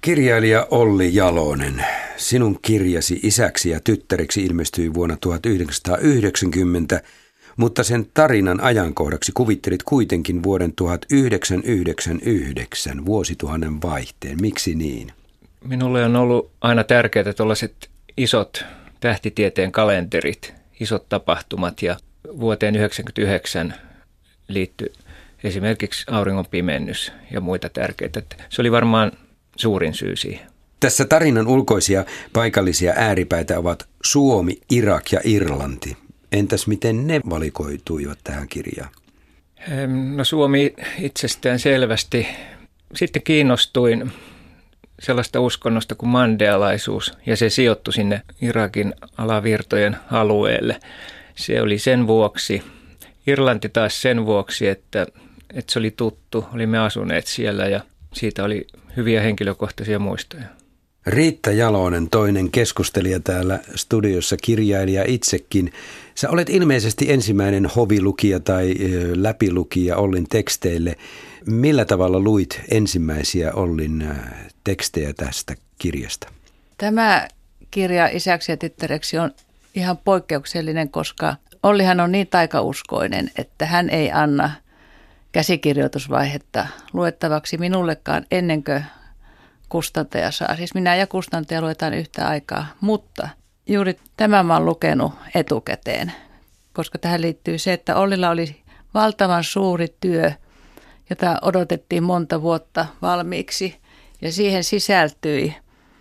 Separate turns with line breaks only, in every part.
Kirjailija Olli Jalonen, sinun kirjasi isäksi ja tyttäriksi ilmestyi vuonna 1990, mutta sen tarinan ajankohdaksi kuvittelit kuitenkin vuoden 1999 vuosituhannen vaihteen. Miksi niin?
Minulle on ollut aina tärkeää tällaiset isot tähtitieteen kalenterit, isot tapahtumat ja vuoteen 1999 liittyi esimerkiksi auringon pimennys ja muita tärkeitä. Se oli varmaan suurin syy siihen.
Tässä tarinan ulkoisia paikallisia ääripäitä ovat Suomi, Irak ja Irlanti. Entäs miten ne valikoituivat tähän kirjaan?
No Suomi itsestään selvästi. Sitten kiinnostuin sellaista uskonnosta kuin mandealaisuus ja se sijoittui sinne Irakin alavirtojen alueelle. Se oli sen vuoksi. Irlanti taas sen vuoksi, että, että se oli tuttu. Olimme asuneet siellä ja siitä oli hyviä henkilökohtaisia muistoja.
Riitta Jalonen, toinen keskustelija täällä studiossa, kirjailija itsekin. Sä olet ilmeisesti ensimmäinen hovilukija tai läpilukija Ollin teksteille. Millä tavalla luit ensimmäisiä Ollin tekstejä tästä kirjasta?
Tämä kirja Isäksi ja tyttäreksi on ihan poikkeuksellinen, koska Ollihan on niin taikauskoinen, että hän ei anna käsikirjoitusvaihetta luettavaksi minullekaan ennen kuin kustantaja saa. Siis minä ja kustantaja luetaan yhtä aikaa, mutta juuri tämän mä oon lukenut etukäteen, koska tähän liittyy se, että Ollilla oli valtavan suuri työ, jota odotettiin monta vuotta valmiiksi ja siihen sisältyi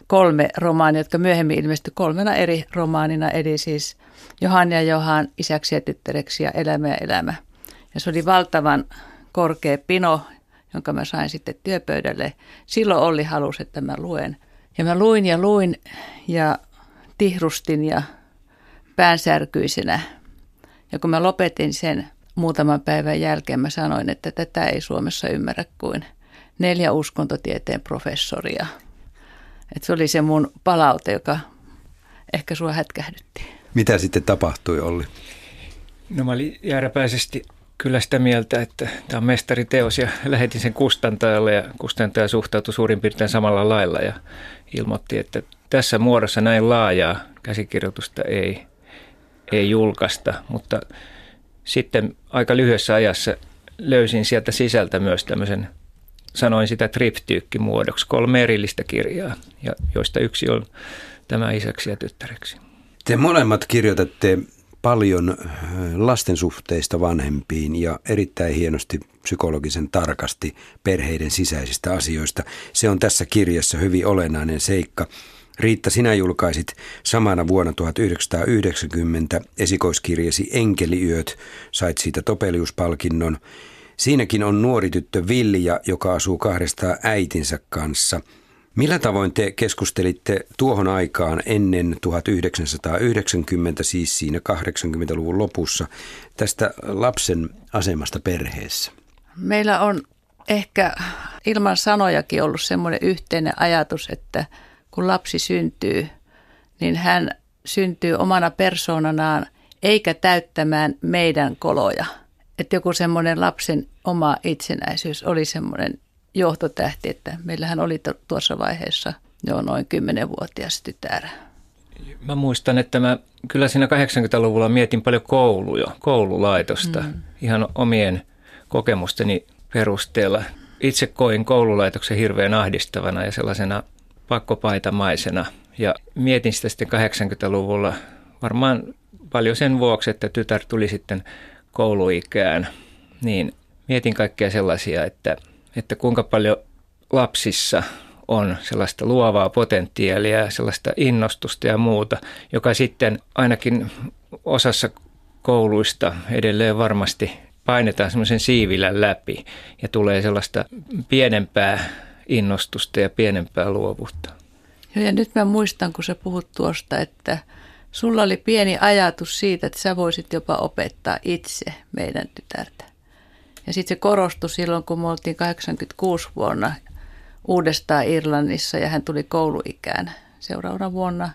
kolme romaania, jotka myöhemmin ilmestyi kolmena eri romaanina, eli siis Johan ja Johan, isäksi ja tyttäreksi ja elämä ja elämä. Ja se oli valtavan korkea pino, jonka mä sain sitten työpöydälle. Silloin Olli halusi, että mä luen. Ja mä luin ja luin ja tihrustin ja päänsärkyisenä. Ja kun mä lopetin sen muutaman päivän jälkeen, mä sanoin, että tätä ei Suomessa ymmärrä kuin neljä uskontotieteen professoria. Et se oli se mun palaute, joka ehkä sua hätkähdytti.
Mitä sitten tapahtui, Olli?
No mä olin jääräpäisesti kyllä sitä mieltä, että tämä on mestariteos ja lähetin sen kustantajalle ja kustantaja suhtautui suurin piirtein samalla lailla ja ilmoitti, että tässä muodossa näin laajaa käsikirjoitusta ei, ei julkaista, mutta sitten aika lyhyessä ajassa löysin sieltä sisältä myös tämmöisen, sanoin sitä triptyykkimuodoksi, kolme erillistä kirjaa, ja joista yksi on tämä isäksi ja tyttäreksi.
Te molemmat kirjoitatte paljon äh, lastensuhteista vanhempiin ja erittäin hienosti psykologisen tarkasti perheiden sisäisistä asioista. Se on tässä kirjassa hyvin olennainen seikka. Riitta, sinä julkaisit samana vuonna 1990 esikoiskirjasi Enkeliyöt, sait siitä Topeliuspalkinnon. Siinäkin on nuori tyttö Vilja, joka asuu kahdesta äitinsä kanssa – Millä tavoin te keskustelitte tuohon aikaan ennen 1990, siis siinä 80-luvun lopussa, tästä lapsen asemasta perheessä?
Meillä on ehkä ilman sanojakin ollut semmoinen yhteinen ajatus, että kun lapsi syntyy, niin hän syntyy omana persoonanaan eikä täyttämään meidän koloja. Että joku semmoinen lapsen oma itsenäisyys oli semmoinen johtotähti, että meillähän oli tuossa vaiheessa jo noin 10-vuotias tytär.
Mä muistan, että mä kyllä siinä 80-luvulla mietin paljon kouluja, koululaitosta mm. ihan omien kokemusteni perusteella. Itse koin koululaitoksen hirveän ahdistavana ja sellaisena pakkopaitamaisena ja mietin sitä sitten 80-luvulla varmaan paljon sen vuoksi, että tytär tuli sitten kouluikään, niin mietin kaikkea sellaisia, että – että kuinka paljon lapsissa on sellaista luovaa potentiaalia sellaista innostusta ja muuta, joka sitten ainakin osassa kouluista edelleen varmasti painetaan semmoisen siivilän läpi ja tulee sellaista pienempää innostusta ja pienempää luovuutta.
Joo, ja nyt mä muistan, kun sä puhut tuosta, että sulla oli pieni ajatus siitä, että sä voisit jopa opettaa itse meidän tytärtä. Ja sitten se korostui silloin, kun me oltiin 86 vuonna uudestaan Irlannissa ja hän tuli kouluikään seuraavana vuonna.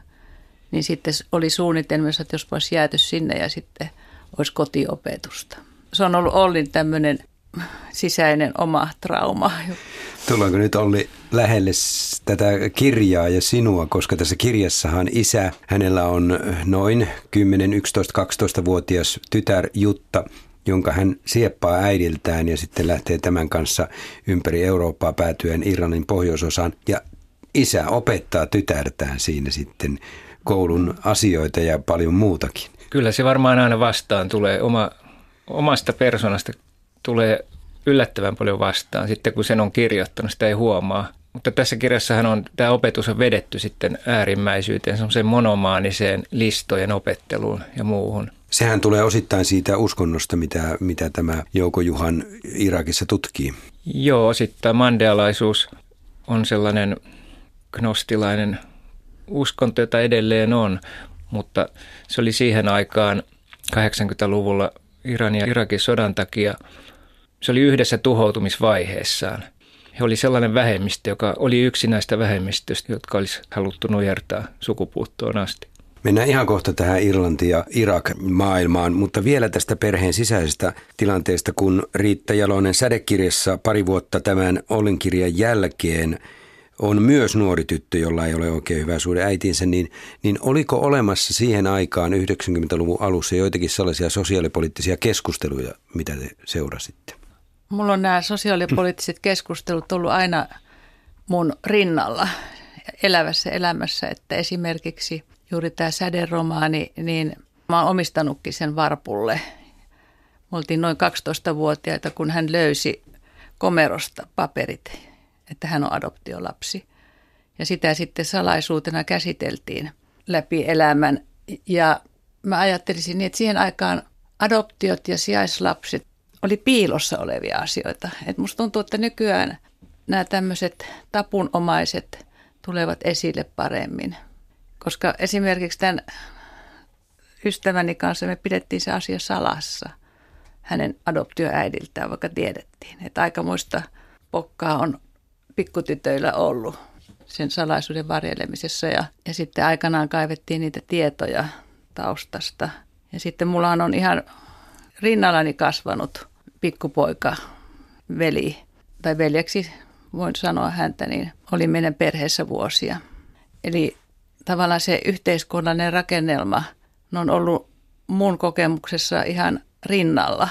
Niin sitten oli suunnitelmassa, että jos olisi jääty sinne ja sitten olisi kotiopetusta. Se on ollut Ollin tämmöinen sisäinen oma trauma.
Tullaanko nyt Olli lähelle tätä kirjaa ja sinua, koska tässä kirjassahan isä, hänellä on noin 10, 11, 12-vuotias tytär Jutta, jonka hän sieppaa äidiltään ja sitten lähtee tämän kanssa ympäri Eurooppaa päätyen Irlannin pohjoisosaan. Ja isä opettaa tytärtään siinä sitten koulun asioita ja paljon muutakin.
Kyllä se varmaan aina vastaan tulee. Oma, omasta persoonasta tulee yllättävän paljon vastaan. Sitten kun sen on kirjoittanut, sitä ei huomaa. Mutta tässä kirjassahan on, tämä opetus on vedetty sitten äärimmäisyyteen, semmoiseen monomaaniseen listojen opetteluun ja muuhun.
Sehän tulee osittain siitä uskonnosta, mitä, mitä tämä Jouko Juhan Irakissa tutkii.
Joo, osittain mandealaisuus on sellainen gnostilainen uskonto, jota edelleen on, mutta se oli siihen aikaan 80-luvulla Iranin ja Irakin sodan takia, se oli yhdessä tuhoutumisvaiheessaan. He oli sellainen vähemmistö, joka oli yksi näistä vähemmistöistä, jotka olisi haluttu nujertaa sukupuuttoon asti.
Mennään ihan kohta tähän Irlanti- ja Irak-maailmaan, mutta vielä tästä perheen sisäisestä tilanteesta, kun Riitta Jalonen sädekirjassa pari vuotta tämän Ollenkirjan jälkeen on myös nuori tyttö, jolla ei ole oikein hyvä suhde äitinsä, niin, niin oliko olemassa siihen aikaan 90-luvun alussa joitakin sellaisia sosiaalipoliittisia keskusteluja, mitä te seurasitte?
Mulla on nämä sosiaalipoliittiset keskustelut ollut aina mun rinnalla elävässä elämässä, että esimerkiksi juuri tämä säderomaani, niin mä oon omistanutkin sen Varpulle. Me oltiin noin 12-vuotiaita, kun hän löysi komerosta paperit, että hän on adoptiolapsi. Ja sitä sitten salaisuutena käsiteltiin läpi elämän. Ja mä ajattelisin niin, että siihen aikaan adoptiot ja sijaislapset oli piilossa olevia asioita. Et musta tuntuu, että nykyään nämä tämmöiset tapunomaiset tulevat esille paremmin. Koska esimerkiksi tämän ystäväni kanssa me pidettiin se asia salassa hänen adoptioäidiltään, vaikka tiedettiin, että aikamoista pokkaa on pikkutytöillä ollut sen salaisuuden varjelemisessa. Ja, ja sitten aikanaan kaivettiin niitä tietoja taustasta. Ja sitten mulla on ihan rinnallani kasvanut pikkupoika, veli tai veljeksi voin sanoa häntä, niin oli meidän perheessä vuosia. Eli tavallaan se yhteiskunnallinen rakennelma on ollut mun kokemuksessa ihan rinnalla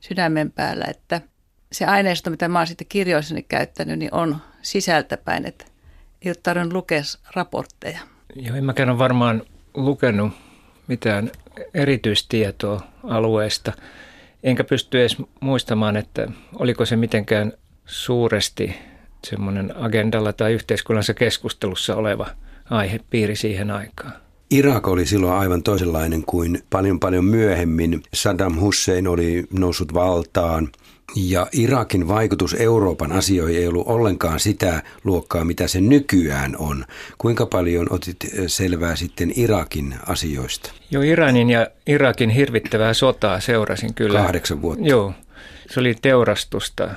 sydämen päällä, että se aineisto, mitä mä oon sitten kirjoissani käyttänyt, niin on sisältäpäin, että ei ole tarvinnut lukea raportteja.
Joo, en mäkään ole varmaan lukenut mitään erityistietoa alueesta. Enkä pysty edes muistamaan, että oliko se mitenkään suuresti semmoinen agendalla tai yhteiskunnassa keskustelussa oleva aihepiiri siihen aikaan.
Irak oli silloin aivan toisenlainen kuin paljon paljon myöhemmin. Saddam Hussein oli noussut valtaan ja Irakin vaikutus Euroopan asioihin ei ollut ollenkaan sitä luokkaa, mitä se nykyään on. Kuinka paljon otit selvää sitten Irakin asioista?
Joo, Iranin ja Irakin hirvittävää sotaa seurasin kyllä.
Kahdeksan vuotta.
Joo, se oli teurastusta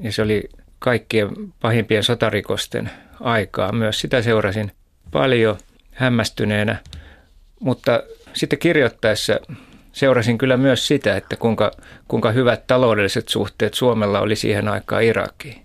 ja se oli kaikkien pahimpien sotarikosten aikaa. Myös sitä seurasin paljon hämmästyneenä, mutta sitten kirjoittaessa seurasin kyllä myös sitä, että kuinka, kuinka hyvät taloudelliset suhteet Suomella oli siihen aikaan Irakiin.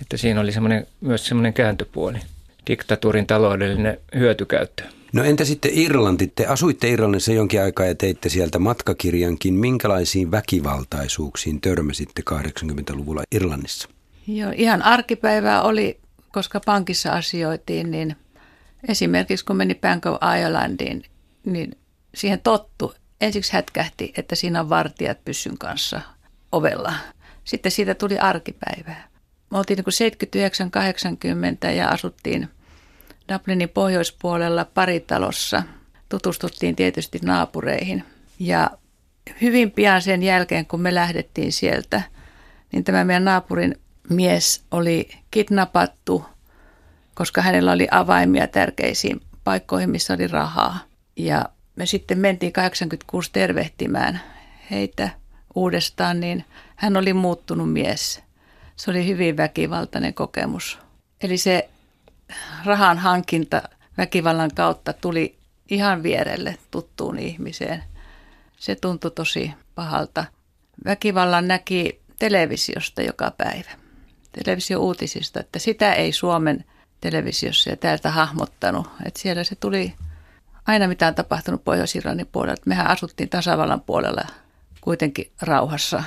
Että siinä oli semmoinen, myös semmoinen kääntöpuoli, diktatuurin taloudellinen hyötykäyttö.
No entä sitten Irlanti? Te asuitte Irlannissa jonkin aikaa ja teitte sieltä matkakirjankin. Minkälaisiin väkivaltaisuuksiin törmäsitte 80-luvulla Irlannissa?
Joo, ihan arkipäivää oli, koska pankissa asioitiin, niin esimerkiksi kun meni Bank of Irelandiin, niin siihen tottu, ensiksi hätkähti, että siinä on vartijat pyssyn kanssa ovella. Sitten siitä tuli arkipäivää. Me oltiin niin 79-80 ja asuttiin Dublinin pohjoispuolella paritalossa. Tutustuttiin tietysti naapureihin. Ja hyvin pian sen jälkeen, kun me lähdettiin sieltä, niin tämä meidän naapurin mies oli kidnappattu, koska hänellä oli avaimia tärkeisiin paikkoihin, missä oli rahaa. Ja me sitten mentiin 86 tervehtimään heitä uudestaan, niin hän oli muuttunut mies. Se oli hyvin väkivaltainen kokemus. Eli se rahan hankinta väkivallan kautta tuli ihan vierelle tuttuun ihmiseen. Se tuntui tosi pahalta. Väkivallan näki televisiosta joka päivä. televisio-uutisista, että sitä ei Suomen televisiossa ja täältä hahmottanut. Että siellä se tuli aina mitä on tapahtunut Pohjois-Irlannin puolella. Mehän asuttiin tasavallan puolella kuitenkin rauhassa.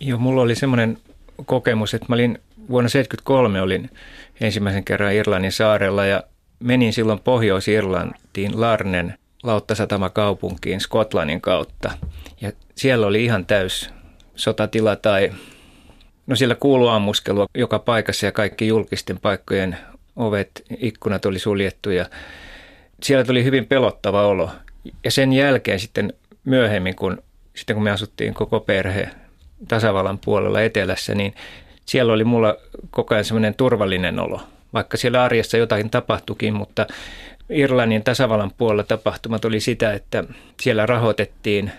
Joo, mulla oli semmoinen kokemus, että mä olin vuonna 1973 olin ensimmäisen kerran Irlannin saarella ja menin silloin Pohjois-Irlantiin Larnen lauttasatama kaupunkiin Skotlannin kautta. Ja siellä oli ihan täys sotatila tai, no siellä kuului ammuskelua joka paikassa ja kaikki julkisten paikkojen ovet, ikkunat oli suljettu ja siellä tuli hyvin pelottava olo. Ja sen jälkeen sitten myöhemmin, kun, sitten kun me asuttiin koko perhe tasavallan puolella etelässä, niin siellä oli mulla koko ajan semmoinen turvallinen olo. Vaikka siellä arjessa jotakin tapahtukin, mutta Irlannin tasavallan puolella tapahtumat oli sitä, että siellä rahoitettiin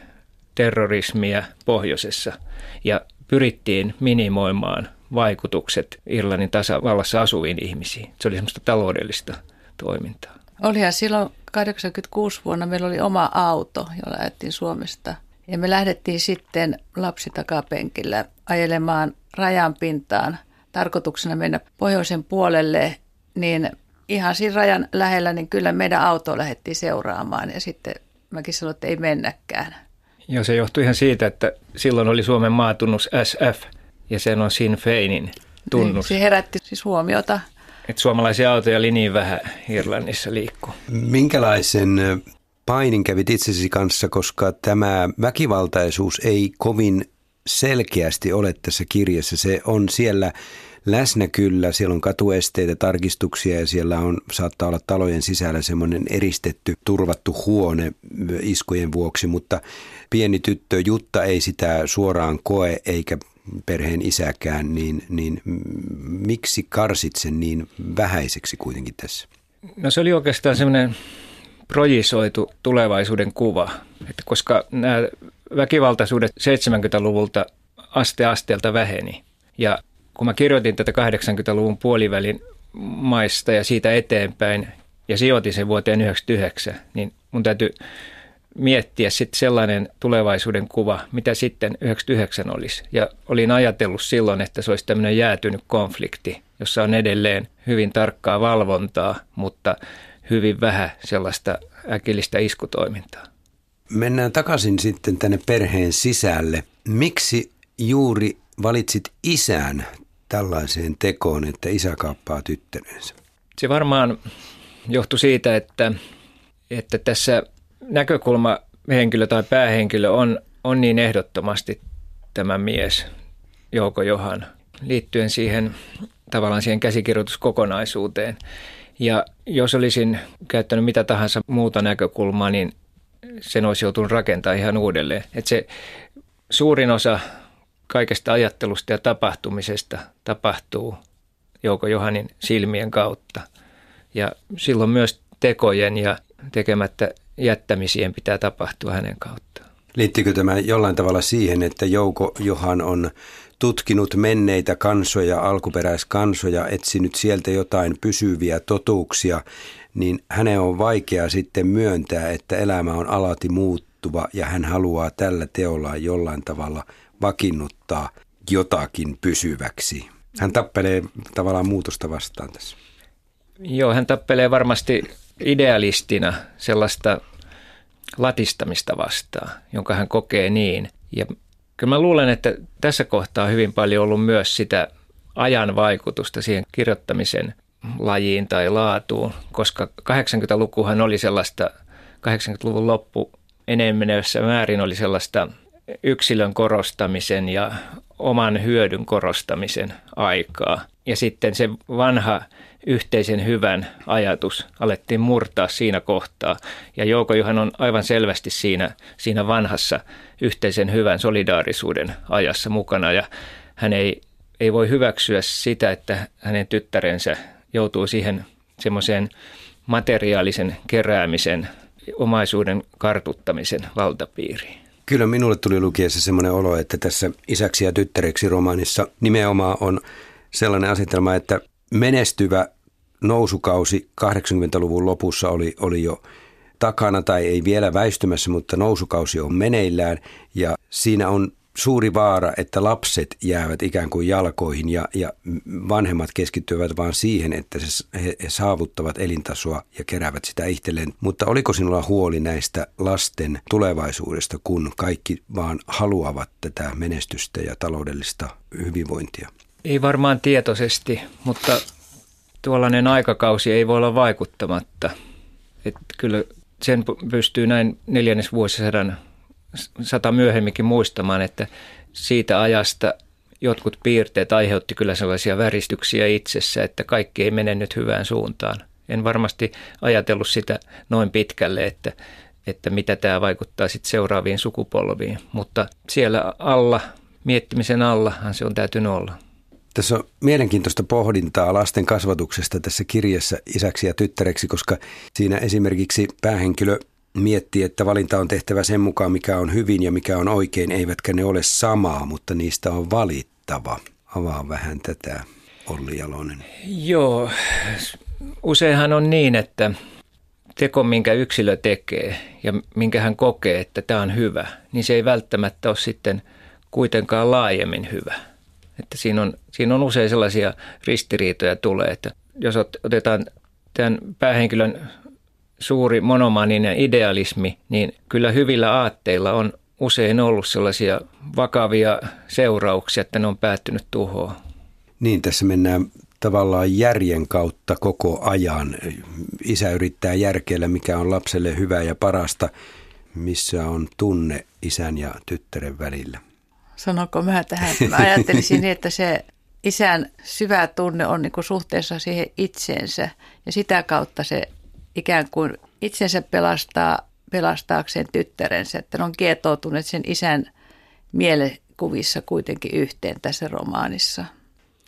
terrorismia pohjoisessa ja pyrittiin minimoimaan vaikutukset Irlannin tasavallassa asuviin ihmisiin. Se oli semmoista taloudellista toimintaa.
Olihan silloin 86 vuonna meillä oli oma auto, jolla ajettiin Suomesta. Ja me lähdettiin sitten lapsi takapenkillä ajelemaan rajan pintaan tarkoituksena mennä pohjoisen puolelle, niin ihan siinä rajan lähellä, niin kyllä meidän auto lähdettiin seuraamaan ja sitten mäkin sanoin, että ei mennäkään.
Joo, se johtui ihan siitä, että silloin oli Suomen maatunnus SF ja sen on Sinn Feinin tunnus.
Niin, se herätti siis huomiota.
Että suomalaisia autoja oli niin vähän Irlannissa liikkuu.
Minkälaisen painin kävit itsesi kanssa, koska tämä väkivaltaisuus ei kovin selkeästi ole tässä kirjassa. Se on siellä läsnä kyllä, siellä on katuesteitä, tarkistuksia ja siellä on, saattaa olla talojen sisällä semmoinen eristetty, turvattu huone iskujen vuoksi, mutta pieni tyttö Jutta ei sitä suoraan koe eikä perheen isäkään, niin, niin miksi karsit sen niin vähäiseksi kuitenkin tässä?
No se oli oikeastaan semmoinen projisoitu tulevaisuuden kuva, että koska nämä väkivaltaisuudet 70-luvulta aste asteelta väheni ja kun mä kirjoitin tätä 80-luvun puolivälin maista ja siitä eteenpäin ja sijoitin sen vuoteen 99, niin mun täytyy miettiä sitten sellainen tulevaisuuden kuva, mitä sitten 99 olisi. Ja olin ajatellut silloin, että se olisi tämmöinen jäätynyt konflikti, jossa on edelleen hyvin tarkkaa valvontaa, mutta hyvin vähän sellaista äkillistä iskutoimintaa.
Mennään takaisin sitten tänne perheen sisälle. Miksi juuri valitsit isän tällaiseen tekoon, että isä kaappaa tyttärensä?
Se varmaan johtui siitä, että, että tässä näkökulma henkilö tai päähenkilö on, on niin ehdottomasti tämä mies, Jouko Johan, liittyen siihen tavallaan siihen käsikirjoituskokonaisuuteen. Ja jos olisin käyttänyt mitä tahansa muuta näkökulmaa, niin sen olisi joutunut rakentamaan ihan uudelleen. Että se suurin osa kaikesta ajattelusta ja tapahtumisesta tapahtuu Jouko Johanin silmien kautta. Ja silloin myös tekojen ja tekemättä jättämisien pitää tapahtua hänen kauttaan.
Liittyykö tämä jollain tavalla siihen, että Jouko Johan on tutkinut menneitä kansoja, alkuperäiskansoja, etsinyt sieltä jotain pysyviä totuuksia, niin hänen on vaikea sitten myöntää, että elämä on alati muuttuva ja hän haluaa tällä teollaan jollain tavalla vakiinnuttaa jotakin pysyväksi. Hän tappelee tavallaan muutosta vastaan tässä.
Joo, hän tappelee varmasti idealistina sellaista latistamista vastaan, jonka hän kokee niin. Ja kyllä mä luulen, että tässä kohtaa on hyvin paljon ollut myös sitä ajan vaikutusta siihen kirjoittamisen lajiin tai laatuun, koska 80-lukuhan oli sellaista, 80-luvun loppu enemmenevässä määrin oli sellaista yksilön korostamisen ja oman hyödyn korostamisen aikaa. Ja sitten se vanha yhteisen hyvän ajatus alettiin murtaa siinä kohtaa. Ja Jouko Juhan on aivan selvästi siinä, siinä vanhassa yhteisen hyvän solidaarisuuden ajassa mukana. Ja hän ei, ei voi hyväksyä sitä, että hänen tyttärensä joutuu siihen semmoiseen materiaalisen keräämisen, omaisuuden kartuttamisen valtapiiriin.
Kyllä minulle tuli lukiessa semmoinen olo, että tässä isäksi ja tyttäreksi romaanissa nimenomaan on sellainen asetelma, että menestyvä nousukausi 80-luvun lopussa oli, oli jo takana tai ei vielä väistymässä, mutta nousukausi on meneillään ja siinä on suuri vaara, että lapset jäävät ikään kuin jalkoihin ja, ja vanhemmat keskittyvät vain siihen, että se, he, he saavuttavat elintasoa ja keräävät sitä itselleen. Mutta oliko sinulla huoli näistä lasten tulevaisuudesta, kun kaikki vaan haluavat tätä menestystä ja taloudellista hyvinvointia?
Ei varmaan tietoisesti, mutta tuollainen aikakausi ei voi olla vaikuttamatta. Että kyllä sen pystyy näin neljännesvuosisadan sata myöhemminkin muistamaan, että siitä ajasta jotkut piirteet aiheutti kyllä sellaisia väristyksiä itsessä, että kaikki ei mene nyt hyvään suuntaan. En varmasti ajatellut sitä noin pitkälle, että, että mitä tämä vaikuttaa sitten seuraaviin sukupolviin, mutta siellä alla, miettimisen allahan se on täytynyt olla.
Tässä on mielenkiintoista pohdintaa lasten kasvatuksesta tässä kirjassa isäksi ja tyttäreksi, koska siinä esimerkiksi päähenkilö miettii, että valinta on tehtävä sen mukaan, mikä on hyvin ja mikä on oikein, eivätkä ne ole samaa, mutta niistä on valittava. Avaa vähän tätä, Olli Jalonen.
Joo, useinhan on niin, että teko, minkä yksilö tekee ja minkä hän kokee, että tämä on hyvä, niin se ei välttämättä ole sitten kuitenkaan laajemmin hyvä. Että siinä, on, siinä on usein sellaisia ristiriitoja tulee, että jos otetaan tämän päähenkilön suuri monomaninen idealismi, niin kyllä hyvillä aatteilla on usein ollut sellaisia vakavia seurauksia, että ne on päättynyt tuhoon.
Niin, tässä mennään tavallaan järjen kautta koko ajan. Isä yrittää järkeillä, mikä on lapselle hyvää ja parasta, missä on tunne isän ja tyttären välillä.
Sanonko mä tähän? Mä ajattelisin niin, että se isän syvä tunne on niin kuin suhteessa siihen itseensä ja sitä kautta se ikään kuin itsensä pelastaa, pelastaakseen tyttärensä, että ne on kietoutuneet sen isän mielikuvissa kuitenkin yhteen tässä romaanissa.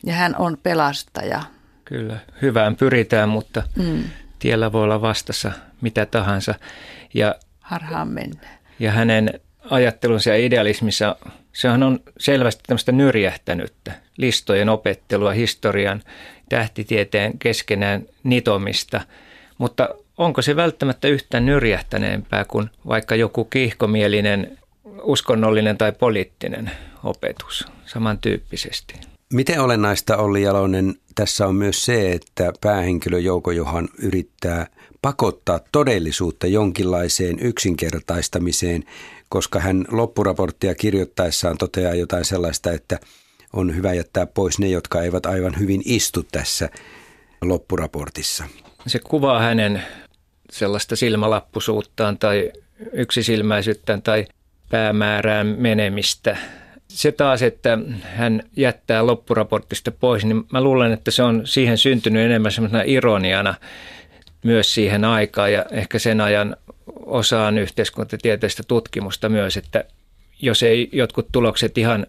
Ja hän on pelastaja.
Kyllä, hyvään pyritään, mutta mm. tiellä voi olla vastassa mitä tahansa.
Ja, Harhaan mennä.
Ja hänen ajattelunsa ja idealismissa, sehän on selvästi tämmöistä nyrjähtänyttä, listojen opettelua, historian, tähtitieteen keskenään nitomista – mutta onko se välttämättä yhtään nyrjähtäneempää kuin vaikka joku kiihkomielinen uskonnollinen tai poliittinen opetus samantyyppisesti?
Miten olennaista Olli Jalonen tässä on myös se, että päähenkilö Jouko Johan yrittää pakottaa todellisuutta jonkinlaiseen yksinkertaistamiseen, koska hän loppuraporttia kirjoittaessaan toteaa jotain sellaista, että on hyvä jättää pois ne, jotka eivät aivan hyvin istu tässä loppuraportissa
se kuvaa hänen sellaista silmälappusuuttaan tai yksisilmäisyyttään tai päämäärään menemistä. Se taas, että hän jättää loppuraportista pois, niin mä luulen, että se on siihen syntynyt enemmän semmoisena ironiana myös siihen aikaan ja ehkä sen ajan osaan yhteiskuntatieteistä tutkimusta myös, että jos ei jotkut tulokset ihan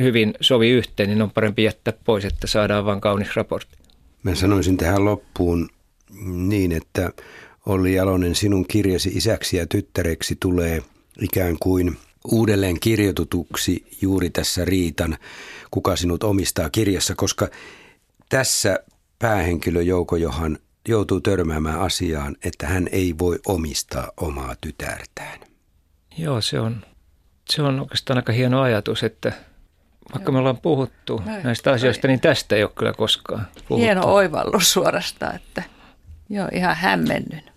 hyvin sovi yhteen, niin on parempi jättää pois, että saadaan vain kaunis raportti.
Mä sanoisin tähän loppuun niin, että Olli Jalonen, sinun kirjasi isäksi ja tyttäreksi tulee ikään kuin uudelleen kirjoitutuksi juuri tässä Riitan Kuka sinut omistaa kirjassa, koska tässä päähenkilö Jouko Johan joutuu törmäämään asiaan, että hän ei voi omistaa omaa tytärtään.
Joo, se on, se on oikeastaan aika hieno ajatus, että vaikka me ollaan puhuttu näistä asioista, niin tästä ei ole kyllä koskaan puhuttu.
Hieno oivallus suorastaan, että Joo, ihan hämmennyn.